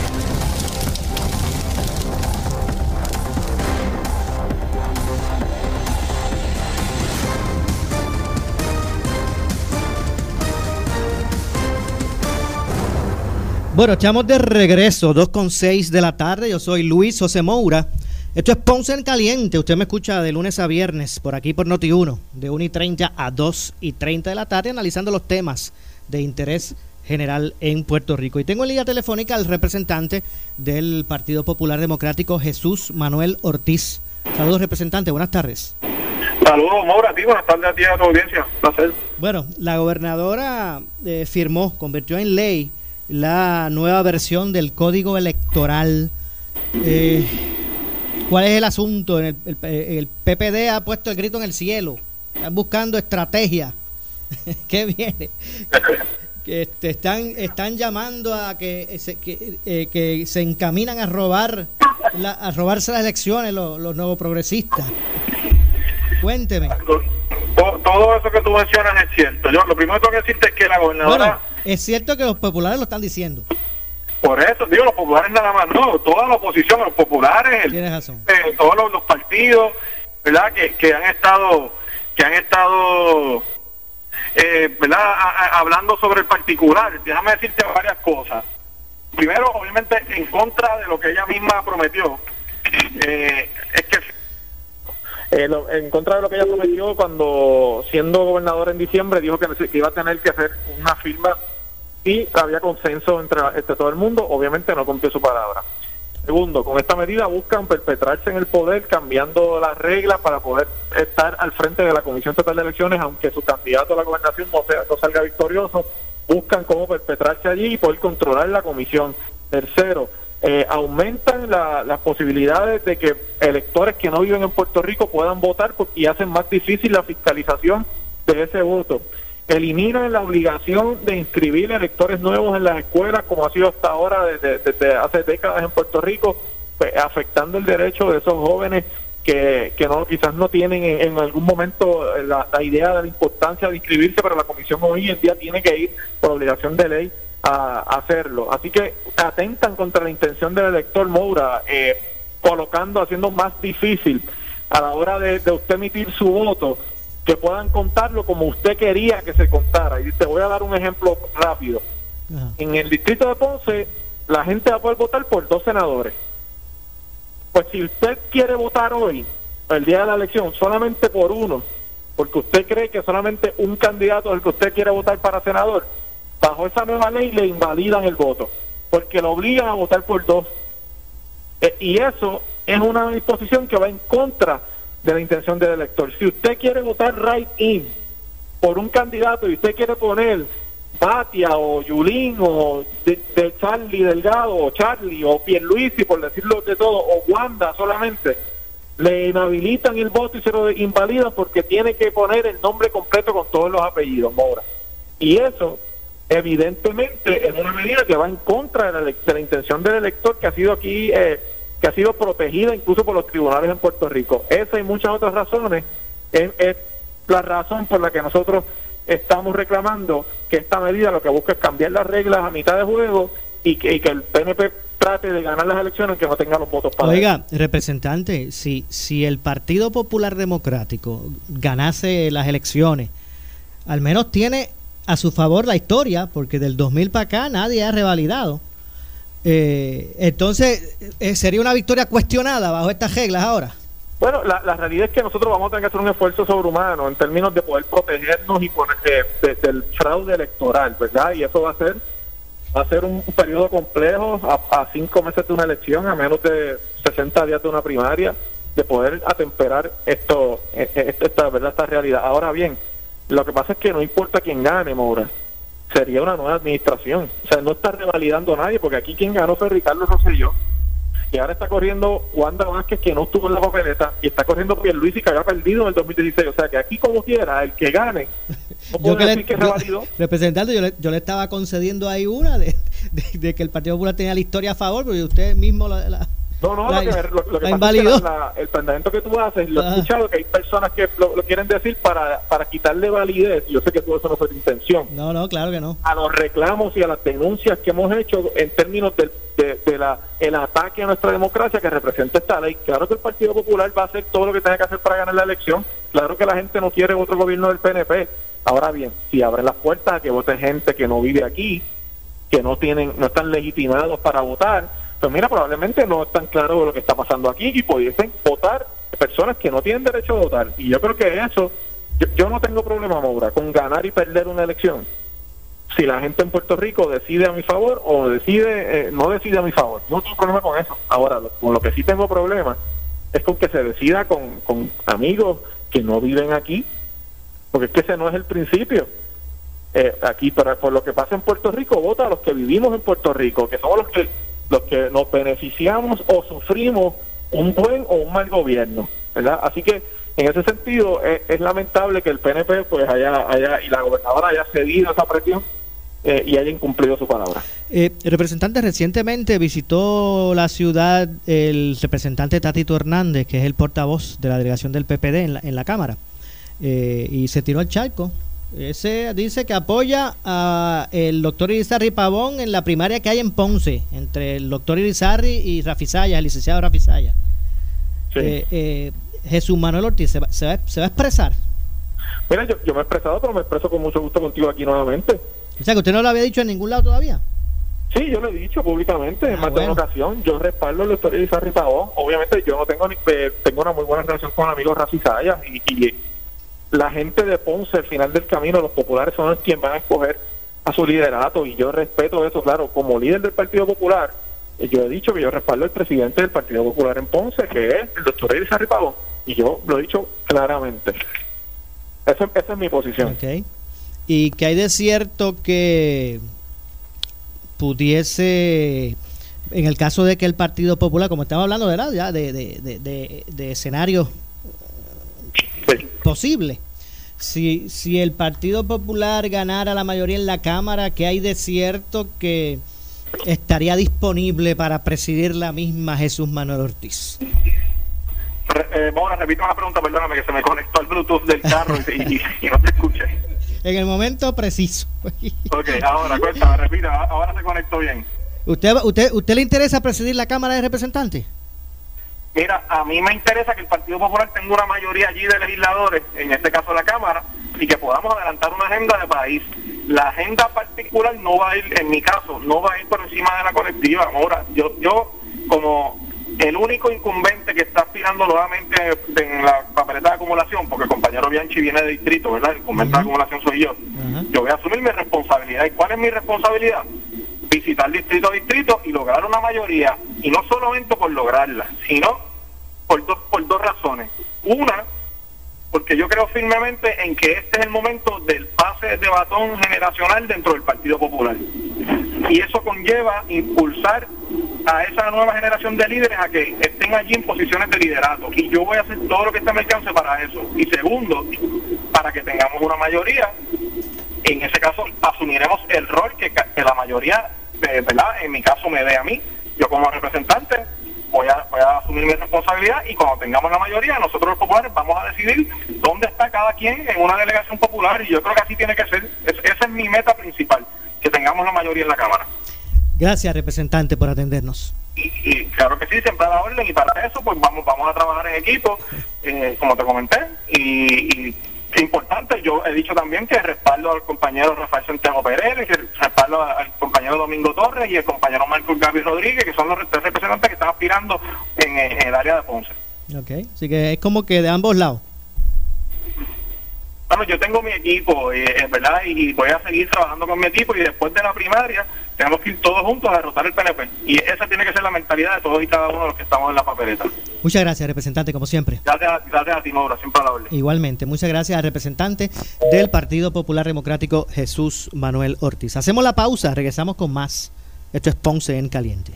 Bueno, estamos de regreso, 2 con 6 de la tarde. Yo soy Luis José Moura. Esto es Ponce en Caliente. Usted me escucha de lunes a viernes por aquí por Noti1, de 1 y 30 a 2 y 30 de la tarde, analizando los temas de interés general en Puerto Rico. Y tengo en línea telefónica al representante del Partido Popular Democrático, Jesús Manuel Ortiz. Saludos, representante. Buenas tardes.
Saludos, Maura. A buenas tardes a ti a tu audiencia. Placer.
Bueno, la gobernadora eh, firmó, convirtió en ley la nueva versión del código electoral. Eh, ¿Cuál es el asunto? El, el, PPD ha puesto el grito en el cielo. Están buscando estrategia. ¿Qué viene? que este, están, están llamando a que se, que, eh, que se encaminan a robar a robarse las elecciones los, los nuevos progresistas. Cuénteme.
Todo, eso que tú mencionas es cierto. Yo lo primero que tengo que decirte es que la gobernadora
es cierto que los populares lo están diciendo.
Por eso, digo, los populares nada más, no, toda la oposición, los populares, eh, todos los, partidos, ¿verdad? Que, han estado, que han estado, eh, ¿verdad? hablando sobre el particular. Déjame decirte varias cosas. Primero, obviamente, en contra de lo que ella misma prometió, eh, es que en contra de lo que ella prometió cuando siendo gobernador en diciembre dijo que, que iba a tener que hacer una firma y había consenso entre, todo el mundo, obviamente no cumplió su palabra. Segundo, con esta medida buscan perpetrarse en el poder cambiando las reglas para poder estar al frente de la Comisión Estatal de Elecciones, aunque su candidato a la gobernación no, sea, no salga victorioso, buscan cómo perpetrarse allí y poder controlar la comisión. Tercero, eh, aumentan las posibilidades de que electores que no viven en Puerto Rico puedan votar y hacen más difícil la fiscalización de ese voto eliminan la obligación de inscribir electores nuevos en las escuelas, como ha sido hasta ahora desde, hace décadas en Puerto Rico, pues, afectando el derecho de esos jóvenes que, que no quizás no tienen en, algún momento la, idea de la importancia de inscribirse, pero la comisión hoy en día tiene que ir por obligación de ley a, hacerlo. Así que atentan contra la intención del elector Moura, eh, colocando, haciendo más difícil a la hora de usted emitir su voto que puedan contarlo como usted quería que se contara. Y te voy a dar un ejemplo rápido. En el distrito de Ponce, la gente va a poder votar por dos senadores. Pues si usted quiere votar hoy, el día de la elección, solamente por uno, porque usted cree que solamente un candidato es el que usted quiere votar para senador, bajo esa nueva ley le invalidan el voto, porque lo obligan a votar por dos. Eh, y eso es una disposición que va en contra de la intención del elector. Si usted quiere votar right in por un candidato y usted quiere poner Batia o Yulín o de, Charlie Delgado o Charlie o Pierluisi por decirlo de todo o Wanda solamente le inhabilitan el voto y se lo invalidan porque tiene que poner el nombre completo con todos los apellidos Mora y eso evidentemente es una medida que va en contra de la, intención del elector que ha sido aquí eh, que ha sido protegida incluso por los tribunales en Puerto Rico. Esa y muchas otras razones es, la razón por la que nosotros estamos reclamando que esta medida lo que busca es cambiar las reglas a mitad de juego y que, el PNP trate de ganar las elecciones que no tenga los votos para
Oiga, representante, si, si el Partido Popular Democrático ganase las elecciones, al menos tiene a su favor la historia, porque del 2000 para acá nadie ha revalidado eh, entonces, eh, ¿sería una victoria cuestionada bajo estas reglas ahora?
Bueno, la, realidad es que nosotros vamos a tener que hacer un esfuerzo sobrehumano en términos de poder protegernos y poner, eh, del fraude electoral, ¿verdad? Y eso va a ser va a ser un, periodo complejo a, cinco meses de una elección, a menos de 60 días de una primaria. de poder atemperar esto, e, e, esta, ¿verdad? esta realidad. Ahora bien, lo que pasa es que no importa quién gane, Mora, sería una nueva administración. O sea, no está revalidando a nadie, porque aquí quien ganó fue Ricardo Rosselló, y ahora está corriendo Wanda Vázquez, que no estuvo en la papeleta, y está corriendo Pierluisi, que había perdido en el 2016. O sea, que aquí como quiera, el que gane,
yo que, le, representante, yo le, yo le estaba concediendo ahí una de, de, que el Partido Popular tenía la historia a favor, porque usted mismo la
no, no, lo que, lo, que pasa es que el planteamiento que tú haces, lo he escuchado, que hay personas que lo, quieren decir para, para quitarle validez. Yo sé que todo eso no fue tu intención.
No, no, claro que no.
A los reclamos y a las denuncias que hemos hecho en términos de, de, la, el ataque a nuestra democracia que representa esta ley. Claro que el Partido Popular va a hacer todo lo que tenga que hacer para ganar la elección. Claro que la gente no quiere otro gobierno del PNP. Ahora bien, si abren las puertas a que vote gente que no vive aquí, que no tienen, no están legitimados para votar pues mira, probablemente no están claros de lo que está pasando aquí y pudiesen votar personas que no tienen derecho a votar. Y yo creo que eso, yo, no tengo problema, Maura, con ganar y perder una elección. Si la gente en Puerto Rico decide a mi favor o decide, eh, no decide a mi favor. No tengo problema con eso. Ahora, con lo que sí tengo problema es con que se decida con, con amigos que no viven aquí, porque es que ese no es el principio. Eh, aquí, para, por lo que pasa en Puerto Rico, vota a los que vivimos en Puerto Rico, que somos los que los que nos beneficiamos o sufrimos un buen o un mal gobierno, ¿verdad? Así que en ese sentido es, lamentable que el PNP pues haya, haya y la gobernadora haya cedido esa presión eh, y haya incumplido su palabra.
Eh, representante, recientemente visitó la ciudad el representante Tatito Hernández, que es el portavoz de la delegación del PPD en la, en la Cámara, eh, y se tiró al charco ese dice que apoya a el doctor Irizarry Pavón en la primaria que hay en Ponce, entre el doctor Irizarry y Rafisaya, el licenciado Rafisaya. Eh, eh, Jesús Manuel Ortiz, ¿se va, se, va, a expresar?
Mira, yo, me he expresado, pero me expreso con mucho gusto contigo aquí nuevamente.
O sea, que usted no lo había dicho en ningún lado todavía.
Sí, yo lo he dicho públicamente en ah, más de una ocasión. Yo respaldo al doctor Irizarry Pavón. Obviamente yo no tengo ni, eh, tengo una muy buena relación con el amigo Rafisaya y, y la gente de Ponce, al final del camino, los populares son quienes van a escoger a su liderato y yo respeto eso, claro, como líder del Partido Popular, eh, yo he dicho que yo respaldo al presidente del Partido Popular en Ponce, que es el doctor Elisa Ripado, y yo lo he dicho claramente. Esa, es mi posición.
Okay. ¿Y que hay de cierto que pudiese, en el caso de que el Partido Popular, como estamos hablando, ¿verdad? Ya de, de, de, de escenarios posible. Si, si el Partido Popular ganara la mayoría en la Cámara, ¿qué hay de cierto que estaría disponible para presidir la misma Jesús Manuel Ortiz?
Eh, bueno, repito la pregunta, perdóname que se me conectó el Bluetooth del carro y, no te escuché.
En el momento preciso.
ok, ahora cuéntame, repita, ahora se conectó bien.
¿Usted, usted, ¿Usted le interesa presidir la Cámara de Representantes?
Mira, a mí me interesa que el Partido Popular tenga una mayoría allí de legisladores, en este caso la Cámara, y que podamos adelantar una agenda de país. La agenda particular no va a ir, en mi caso, no va a ir por encima de la colectiva. Ahora, yo, yo como el único incumbente que está aspirando nuevamente en la papeleta de acumulación, porque el compañero Bianchi viene de distrito, ¿verdad? El incumbente de acumulación soy yo. Yo voy a asumir mi responsabilidad. ¿Y cuál es mi responsabilidad? visitar distrito a distrito y lograr una mayoría, y no solamente por lograrla, sino por dos, por dos razones. Una, porque yo creo firmemente en que este es el momento del pase de batón generacional dentro del Partido Popular. Y eso conlleva impulsar a esa nueva generación de líderes a que estén allí en posiciones de liderato. Y yo voy a hacer todo lo que esté a mi alcance para eso. Y segundo, para que tengamos una mayoría, en ese caso asumiremos el rol que, la mayoría ¿verdad? En mi caso me ve a mí, yo como representante voy a, voy a asumir mi responsabilidad y cuando tengamos la mayoría, nosotros los populares vamos a decidir dónde está cada quien en una delegación popular y yo creo que así tiene que ser, esa es mi meta principal, que tengamos la mayoría en la Cámara.
Gracias, representante, por atendernos.
Y, claro que sí, siempre a la orden y para eso pues vamos vamos a trabajar en equipo, eh, como te comenté, y, y importante. Yo he dicho también que respaldo al compañero Rafael Santiago Pérez, que respaldo al compañero Domingo Torres y el compañero Marco Gaby Rodríguez, que son los tres representantes que están aspirando en, el área de Ponce.
Ok, así que es como que de ambos lados.
bueno, yo tengo mi equipo, eh, ¿verdad? Y voy a seguir trabajando con mi equipo y después de la primaria tenemos que ir todos juntos a derrotar el PNP. Y esa tiene que ser la mentalidad de todos y cada uno de los que estamos en la papeleta.
Muchas gracias, representante, como siempre.
Gracias, gracias a ti, Maura, siempre a la orden.
Igualmente, muchas gracias al representante del Partido Popular Democrático, Jesús Manuel Ortiz. Hacemos la pausa, regresamos con más. Esto es Ponce en Caliente.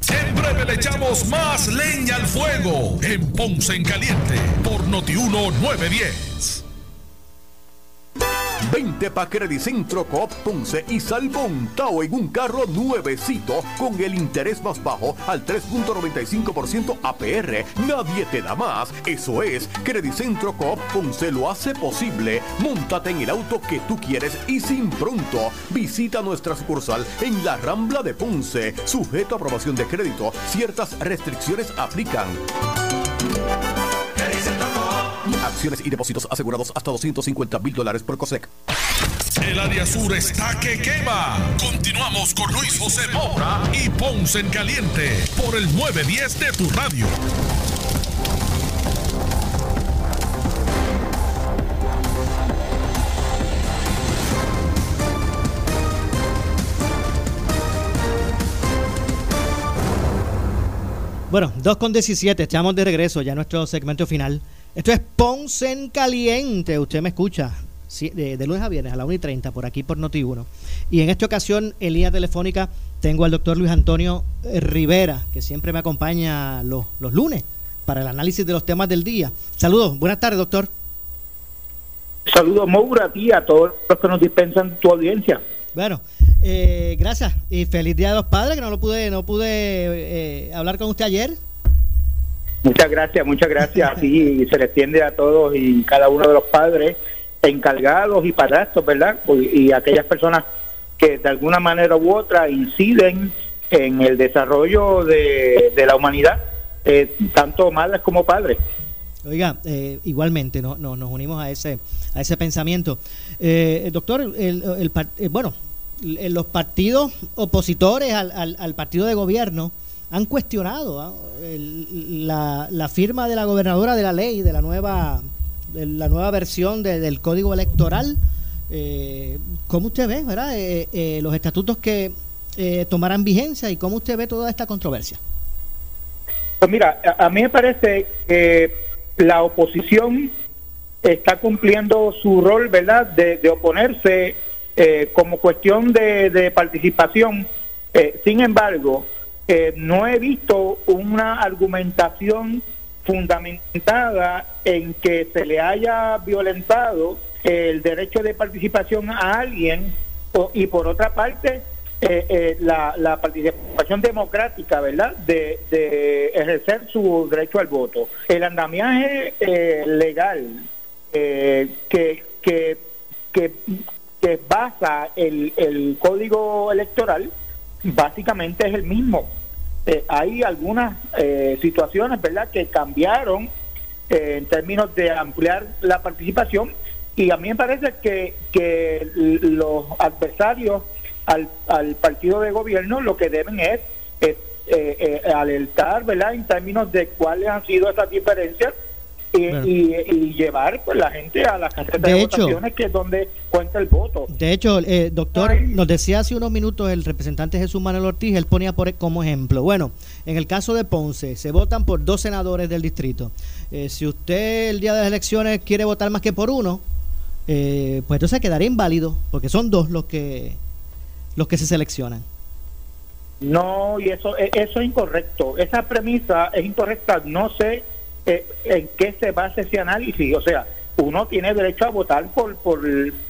Siempre le echamos más leña al fuego en Ponce en Caliente por Notiuno 910.
Vente pa' Centro Coop Ponce y sal montado en un carro nuevecito con el interés más bajo al 3.95% APR. Nadie te da más. Eso es, Centro Coop Ponce lo hace posible. Móntate en el auto que tú quieres y sin pronto. Visita nuestra sucursal en la Rambla de Ponce. Sujeto a aprobación de crédito. Ciertas restricciones aplican. Acciones y depósitos asegurados hasta 250 mil dólares por COSEC.
El área sur está que quema. Continuamos con Luis José Moura y Ponce en Caliente por el 910 de tu radio.
Bueno, 2 con 17, estamos de regreso ya a nuestro segmento final. Esto es Ponce en Caliente. Usted me escucha de, lunes a viernes a la 1 y 30 por aquí por Noti1. Y en esta ocasión, en línea telefónica, tengo al doctor Luis Antonio eh, Rivera, que siempre me acompaña los, los lunes para el análisis de los temas del día. Saludos, buenas tardes, doctor.
Saludos, Moura, a ti, a todos los que nos dispensan tu audiencia.
Bueno, eh, gracias y feliz Día de los Padres, que no lo pude, no pude eh, hablar con usted ayer.
Muchas gracias, muchas gracias. y se le extiende a todos y cada uno de los padres encargados y padrastros, ¿verdad? Y aquellas personas que de alguna manera u otra inciden en el desarrollo de, la humanidad, eh, tanto madres como padres.
Oiga, eh, igualmente no, nos unimos a ese a ese pensamiento. Eh, doctor, el, el, bueno, los partidos opositores al, al, al partido de gobierno han cuestionado ¿ah? la, firma de la gobernadora de la ley, de la nueva, la nueva versión del código electoral. Eh, ¿Cómo usted ve verdad? Eh, eh, los estatutos que eh, tomarán vigencia y cómo usted ve toda esta controversia?
Pues mira, a, mí me parece que la oposición está cumpliendo su rol, ¿verdad?, de, de oponerse como cuestión de, de participación. sin embargo, no he visto una argumentación fundamentada en que se le haya violentado el derecho de participación a alguien y por otra parte eh, eh, la, participación democrática, ¿verdad? De, ejercer su derecho al voto. El andamiaje eh, legal que, que, que, que, basa el, el código electoral básicamente es el mismo. Eh, hay algunas eh, situaciones, ¿verdad?, que cambiaron eh, en términos de ampliar la participación y a mí me parece que, que los adversarios al, al partido de gobierno lo que deben es, alertar, ¿verdad?, en términos de cuáles han sido esas diferencias y, llevar pues la gente a las casetas de, votaciones que es donde cuenta el voto.
De hecho, eh, doctor, nos decía hace unos minutos el representante Jesús Manuel Ortiz, él ponía por, como ejemplo, bueno, en el caso de Ponce, se votan por dos senadores del distrito. Eh, si usted el día de las elecciones quiere votar más que por uno, eh, pues entonces quedaría inválido, porque son dos los que los que se seleccionan.
No, y eso, e, eso es incorrecto. Esa premisa es incorrecta. No sé eh, en qué se basa ese análisis. O sea, uno tiene derecho a votar por, por,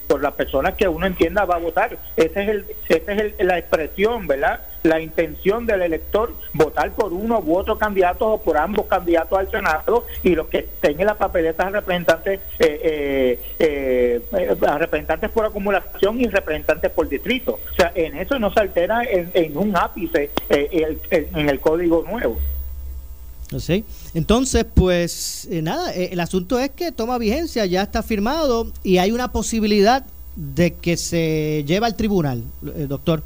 por las personas que uno entienda va a votar. Esa es, el, esa es el, la expresión, ¿verdad? La intención del elector, votar por uno u otro candidato o por ambos candidatos al Senado y los que estén en la papeleta representantes, eh, eh, eh, representantes por acumulación y representantes por distrito. O sea, en eso no se altera en, en un ápice en el código nuevo.
¿Sí? Entonces, pues eh, nada, eh, el asunto es que toma vigencia, ya está firmado y hay una posibilidad de que se lleve al tribunal, eh, doctor.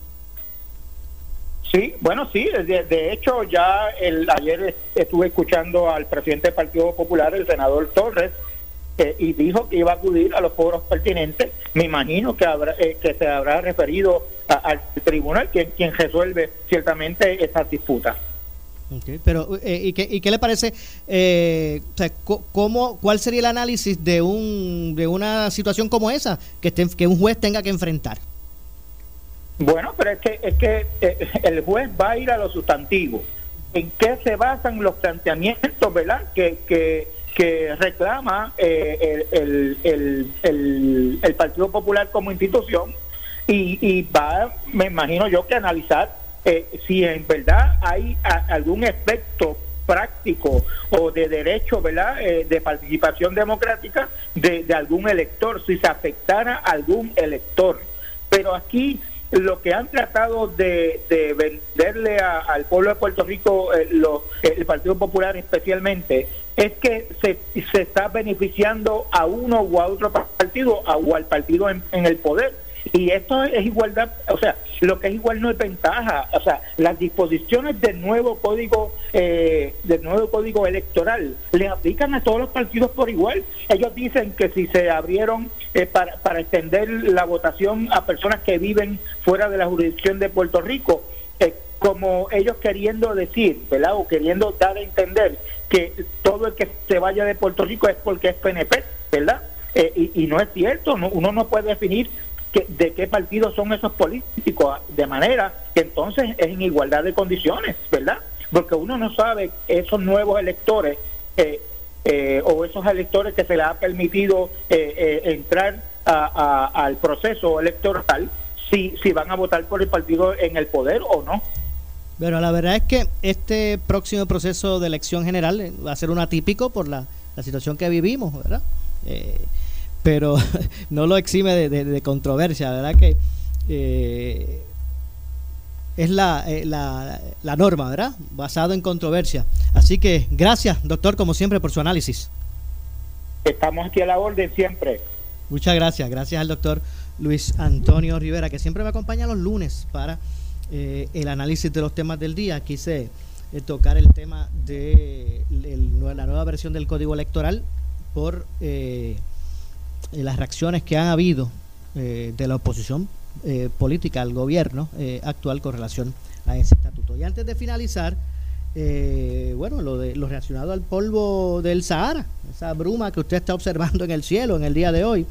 Sí, bueno, sí, de, hecho ya el, ayer estuve escuchando al presidente del Partido Popular, el senador Torres, y dijo que iba a acudir a los foros pertinentes. Me imagino que habrá, que se habrá referido al tribunal, quien, quien resuelve ciertamente esta disputa.
pero, eh, ¿y, qué, ¿y, qué, le parece? Eh, ¿cómo, ¿Cuál sería el análisis de, un, de una situación como esa que, que un juez tenga que enfrentar?
Bueno, pero es que, es que el juez va a ir a lo sustantivo. ¿En qué se basan los planteamientos, verdad? Que, que, que reclama eh, el, el, el, Partido Popular como institución y, y, va, me imagino yo, que analizar eh, si en verdad hay algún efecto práctico o de derecho, ¿verdad?, eh, de participación democrática de, de algún elector, si se afectara a algún elector. Pero aquí lo que han tratado de, venderle al pueblo de Puerto Rico, eh, el Partido Popular especialmente, es que se, se está beneficiando a uno o a otro partido o al partido en el poder y esto es igualdad, o sea, lo que es igual no es ventaja, o sea, las disposiciones del nuevo código eh, del nuevo código electoral le aplican a todos los partidos por igual. Ellos dicen que si se abrieron eh, para, para extender la votación a personas que viven fuera de la jurisdicción de Puerto Rico, eh, como ellos queriendo decir, ¿verdad? O queriendo dar a entender que todo el que se vaya de Puerto Rico es porque es PNP, ¿verdad? y, y, no es cierto, uno no puede definir de qué partido son esos políticos, de manera que entonces es en igualdad de condiciones, ¿verdad? Porque uno no sabe esos nuevos electores eh, eh, o esos electores que se les ha permitido eh, entrar al proceso electoral, si, si van a votar por el partido en el poder o no.
Pero la verdad es que este próximo proceso de elección general va a ser un atípico por la, la situación que vivimos, ¿verdad? Pero no lo exime de, controversia, ¿verdad? Que eh, es la, eh, la, la, norma, ¿verdad? Basado en controversia. Así que gracias, doctor, como siempre, por su análisis.
Estamos aquí a la orden siempre.
Muchas gracias. Gracias al doctor Luis Antonio Rivera, que siempre me acompaña los lunes para eh, el análisis de los temas del día. Quise tocar el tema de la nueva versión del Código Electoral por eh, las reacciones que han habido eh, de la oposición eh, política al gobierno actual con relación a ese estatuto. Y antes de finalizar, bueno, lo, de, lo relacionado al polvo del Sahara, esa bruma que usted está observando en el cielo en el día de hoy,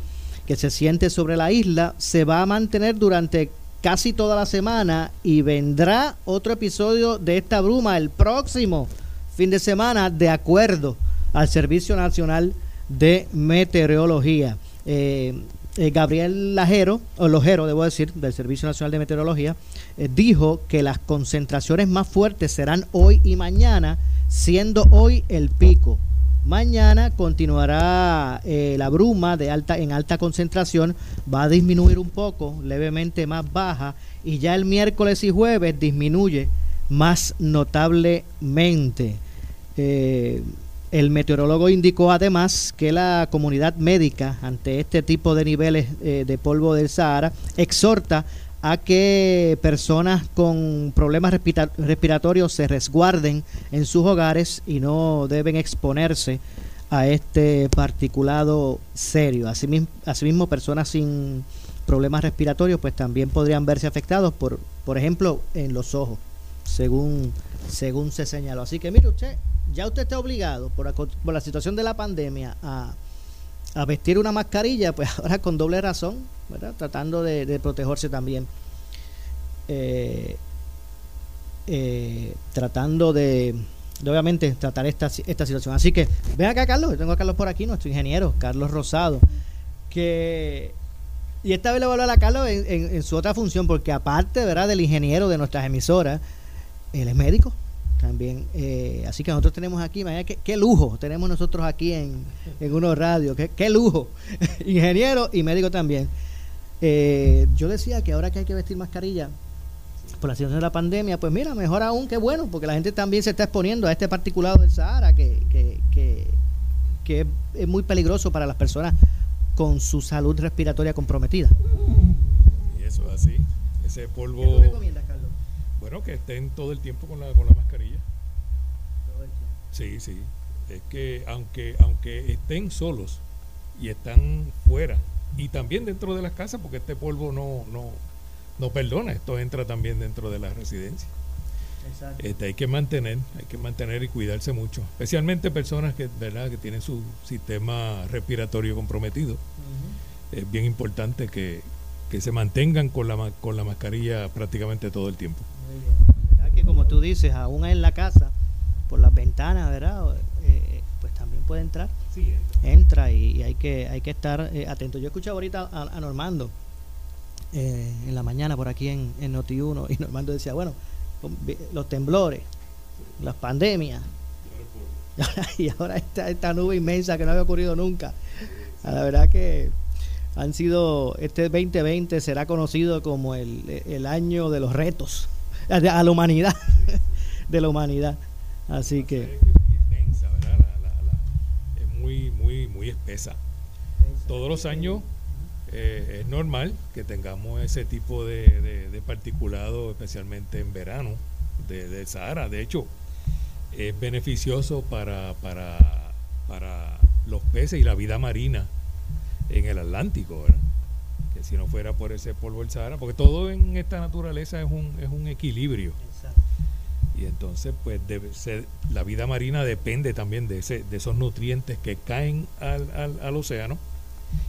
que se siente sobre la isla, se va a mantener durante casi toda la semana y vendrá otro episodio de esta bruma el próximo fin de semana de acuerdo al Servicio Nacional de Meteorología. Eh, eh, Gabriel Lajero, o Lojero, debo decir, del Servicio Nacional de Meteorología, eh, dijo que las concentraciones más fuertes serán hoy y mañana, siendo hoy el pico. Mañana continuará la bruma de alta, en alta concentración, va a disminuir un poco, levemente más baja, y ya el miércoles y jueves disminuye más notablemente. El meteorólogo indicó además que la comunidad médica, ante este tipo de niveles eh, de polvo del Sahara, exhorta a que personas con problemas respiratorios se resguarden en sus hogares y no deben exponerse a este particulado serio. Asimismo, asimismo personas sin problemas respiratorios pues también podrían verse afectados por, por ejemplo, en los ojos, según, según se señaló. Así que mire usted, ya usted está obligado por la, la situación de la pandemia a, vestir una mascarilla, pues ahora con doble razón, ¿verdad? tratando de, protegerse también. Eh, eh, tratando de, obviamente tratar esta, esta situación. Así que ven acá Carlos, yo tengo a Carlos por aquí, nuestro ingeniero, Carlos Rosado, que y esta vez le voy a hablar a Carlos en, en, su otra función, porque aparte ¿verdad? del ingeniero de nuestras emisoras, él es médico también. Eh, así que nosotros tenemos aquí, qué, qué lujo tenemos nosotros aquí en, en Uno Radio, qué, qué lujo. Ingeniero y médico también. Eh, yo decía que ahora que hay que vestir mascarilla por la situación de la pandemia, pues mira, mejor aún, qué bueno, porque la gente también se está exponiendo a este particulado del Sahara, que, que, que, que es muy peligroso para las personas con su salud respiratoria comprometida.
Y eso es así. Ese polvo. ¿Qué? Bueno, que estén todo el tiempo con la, con la mascarilla. Sí, sí. Es que aunque, aunque estén solos,
y están fuera. Y también dentro de las casas, porque este polvo no, no, no perdona, esto entra también dentro de la residencia. Este, hay que mantener, hay que mantener y cuidarse mucho, especialmente personas que, ¿verdad? que tienen su sistema respiratorio comprometido. Es bien importante que, se mantengan con la, con la mascarilla prácticamente todo el tiempo.
¿Verdad que como tú dices, aún en la casa, por las ventanas, ¿verdad? Eh, pues también puede entrar. entra. y, hay que hay que estar eh, atento. Yo escuchado ahorita a, Normando eh, en la mañana por aquí en, en Noti1 y Normando decía, bueno, los temblores, las pandemias. Y ahora esta, esta nube inmensa que no había ocurrido nunca. La verdad que han sido, este 2020 será conocido como el, año de los retos a la humanidad, de la humanidad. Así que...
Es muy, muy, muy espesa. Todos los años eh, es normal que tengamos ese tipo de, particulado, especialmente en verano, de, Sahara. De hecho, es beneficioso para, para, para los peces y la vida marina en el Atlántico, Que si no fuera por ese polvo del Sahara, porque todo en esta naturaleza es un, es un equilibrio. Y entonces, pues, debe ser, la vida marina depende también de, ese, de esos nutrientes que caen al, al, al océano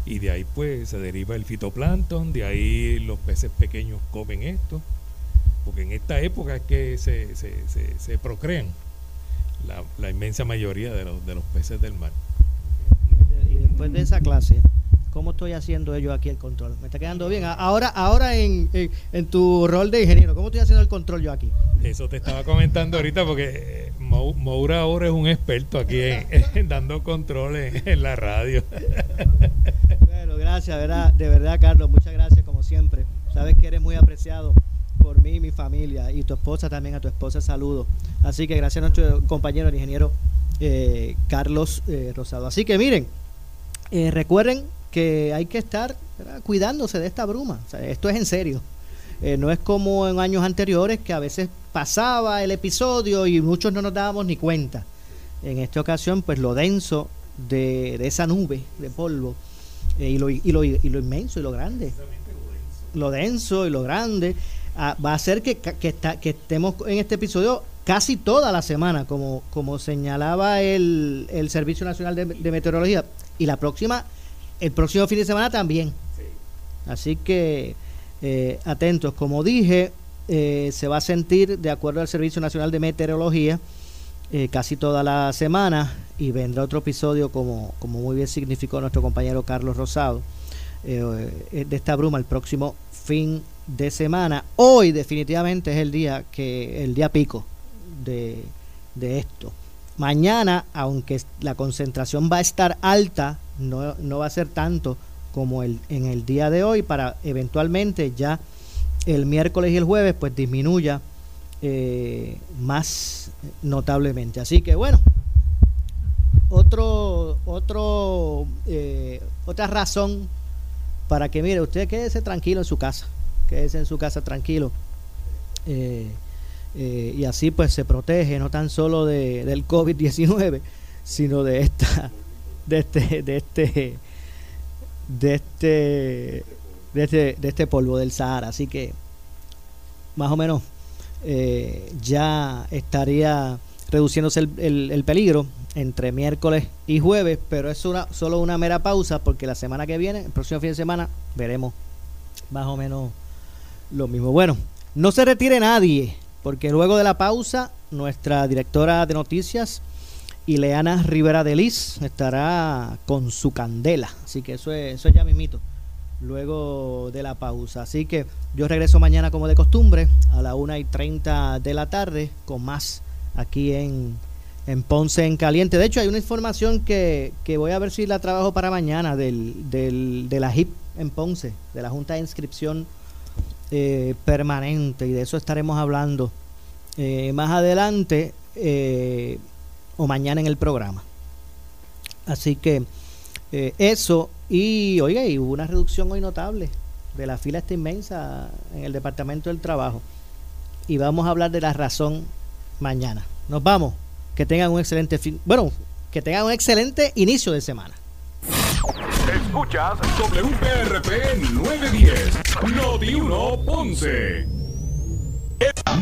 y de ahí pues se deriva el fitoplancton, de ahí los peces pequeños comen esto, porque en esta época es que se, se, se, procrean la, la, inmensa mayoría de los, de los peces del mar.
Y después de esa clase, ¿cómo estoy haciendo yo aquí el control? ¿Me está quedando bien? Ahora, ahora en, en, tu rol de ingeniero, ¿cómo estoy haciendo el control yo aquí?
Eso te estaba comentando ahorita porque eh, Moura ahora es un experto aquí en, dando control en, la radio.
Bueno, gracias, ¿verdad? de verdad, Carlos, muchas gracias como siempre. Sabes que eres muy apreciado por mí y mi familia y tu esposa también, a tu esposa saludo. Así que gracias a nuestro compañero, el ingeniero eh, Carlos eh, Rosado. Así que miren, recuerden que hay que estar cuidándose de esta bruma. esto es en serio. Eh, no es como en años anteriores que a veces pasaba el episodio y muchos no nos dábamos ni cuenta. En esta ocasión, pues lo denso de, esa nube de polvo eh, y, lo, y, lo, y, lo, inmenso y lo grande. Lo denso y lo grande ah, va a hacer que, que, que estemos en este episodio casi toda la semana, como, como señalaba el, el Servicio Nacional de Meteorología. Y la próxima el próximo fin de semana también. Así que eh, atentos, como dije, eh, se va a sentir, de acuerdo al Servicio Nacional de Meteorología, eh, casi toda la semana y vendrá otro episodio, como, como muy bien significó nuestro compañero Carlos Rosado, de esta bruma el próximo fin de semana. Hoy definitivamente es el día que el día pico de, de esto. Mañana, aunque la concentración va a estar alta, no, no va a ser tanto como el, en el día de hoy para eventualmente ya el miércoles y el jueves pues disminuya eh, más notablemente. Así que bueno, otro, otro, eh, otra razón para que mire, usted quédese tranquilo en su casa, quédese en su casa tranquilo. Eh, eh, y así pues se protege no tan solo de, del COVID-19, sino de esta, de este, de este, de este, de este, de este polvo del Sahara. Así que más o menos eh, ya estaría reduciéndose el, el, peligro entre miércoles y jueves, pero es una, solo una mera pausa porque la semana que viene, el próximo fin de semana, veremos más o menos lo mismo. Bueno, no se retire nadie porque luego de la pausa, nuestra directora de noticias, Ileana Rivera de Liz, estará con su candela. Así que eso es, eso es ya mismito, luego de la pausa. Así que yo regreso mañana como de costumbre, a la 1 y 30 de la tarde, con más aquí en, en Ponce en Caliente. De hecho, hay una información que, que voy a ver si la trabajo para mañana del, del, de la HIP en Ponce, de la Junta de Inscripción eh, permanente y de eso estaremos hablando eh, más adelante eh, o mañana en el programa. Así que eso y oiga, y hubo una reducción hoy notable de la fila esta inmensa en el Departamento del Trabajo y vamos a hablar de la razón mañana. Nos vamos. Que tengan un excelente fin, bueno, que tengan un excelente inicio de semana.
Escuchas WPRP 910, Noti 1 Ponce.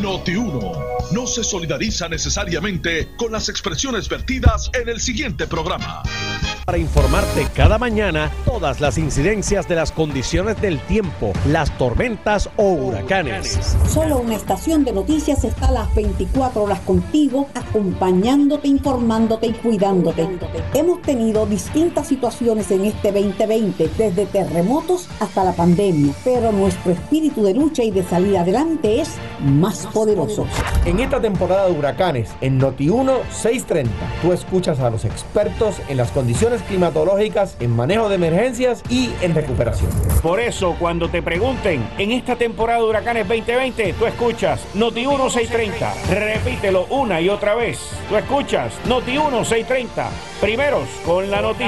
Noti 1 no se solidariza necesariamente con las expresiones vertidas en el siguiente programa.
Para informarte cada mañana todas las incidencias de las condiciones del tiempo, las tormentas o huracanes.
Solo una estación de noticias está a las 24 horas contigo, acompañándote, informándote y cuidándote. Hemos tenido distintas situaciones en este 2020, desde terremotos hasta la pandemia, pero nuestro espíritu de lucha y de salir adelante es más poderoso.
En esta temporada de huracanes, en Noti1 630, tú escuchas a los expertos en las condiciones climatológicas, en manejo de emergencias y en recuperación.
Por eso, cuando te pregunten en esta temporada de huracanes 2020, tú escuchas Noti1 630. Repítelo una y otra vez. Tú escuchas Noti1 630. Primeros con la noticia.